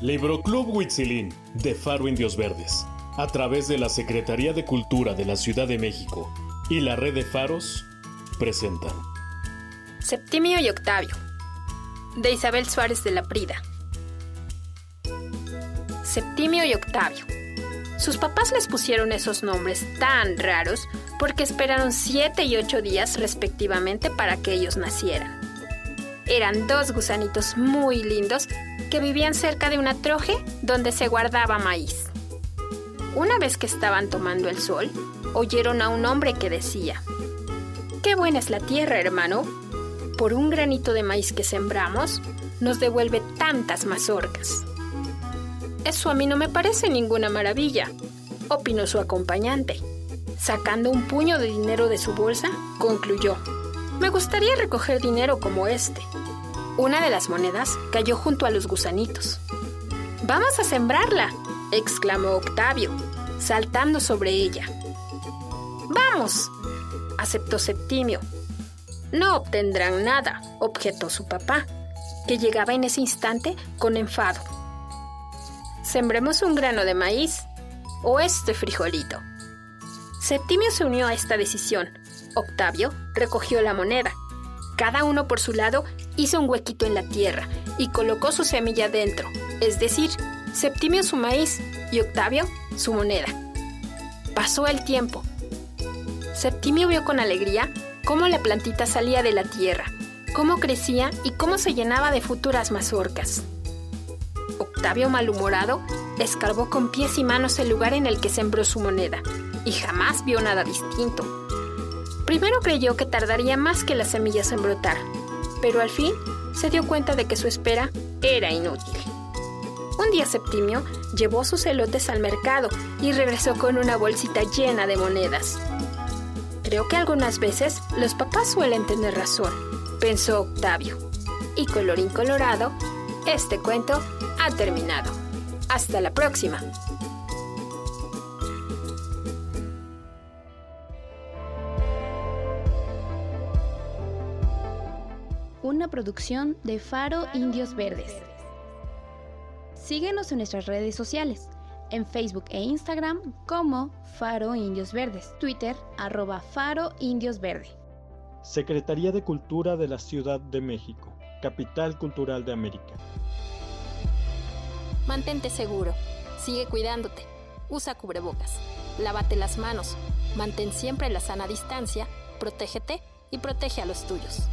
Libro Club Huitzilín de Faro Indios Verdes, a través de la Secretaría de Cultura de la Ciudad de México y la Red de Faros, presentan Septimio y Octavio, de Isabel Suárez de la Prida. Septimio y Octavio. Sus papás les pusieron esos nombres tan raros porque esperaron siete y ocho días respectivamente para que ellos nacieran. Eran dos gusanitos muy lindos que vivían cerca de una troje donde se guardaba maíz. Una vez que estaban tomando el sol, oyeron a un hombre que decía, Qué buena es la tierra, hermano. Por un granito de maíz que sembramos, nos devuelve tantas mazorcas. Eso a mí no me parece ninguna maravilla, opinó su acompañante. Sacando un puño de dinero de su bolsa, concluyó, me gustaría recoger dinero como este. Una de las monedas cayó junto a los gusanitos. Vamos a sembrarla, exclamó Octavio, saltando sobre ella. Vamos, aceptó Septimio. No obtendrán nada, objetó su papá, que llegaba en ese instante con enfado. Sembremos un grano de maíz o este frijolito. Septimio se unió a esta decisión. Octavio recogió la moneda cada uno por su lado hizo un huequito en la tierra y colocó su semilla dentro, es decir, Septimio su maíz y Octavio su moneda. Pasó el tiempo. Septimio vio con alegría cómo la plantita salía de la tierra, cómo crecía y cómo se llenaba de futuras mazorcas. Octavio, malhumorado, escarbó con pies y manos el lugar en el que sembró su moneda y jamás vio nada distinto. Primero creyó que tardaría más que las semillas en brotar, pero al fin se dio cuenta de que su espera era inútil. Un día Septimio llevó sus elotes al mercado y regresó con una bolsita llena de monedas. Creo que algunas veces los papás suelen tener razón, pensó Octavio. Y colorín colorado, este cuento ha terminado. Hasta la próxima. Una producción de Faro Indios Verdes. Síguenos en nuestras redes sociales, en Facebook e Instagram como Faro Indios Verdes, Twitter arroba Faro Indios Verde. Secretaría de Cultura de la Ciudad de México, Capital Cultural de América. Mantente seguro, sigue cuidándote, usa cubrebocas, lávate las manos, mantén siempre la sana distancia, protégete y protege a los tuyos.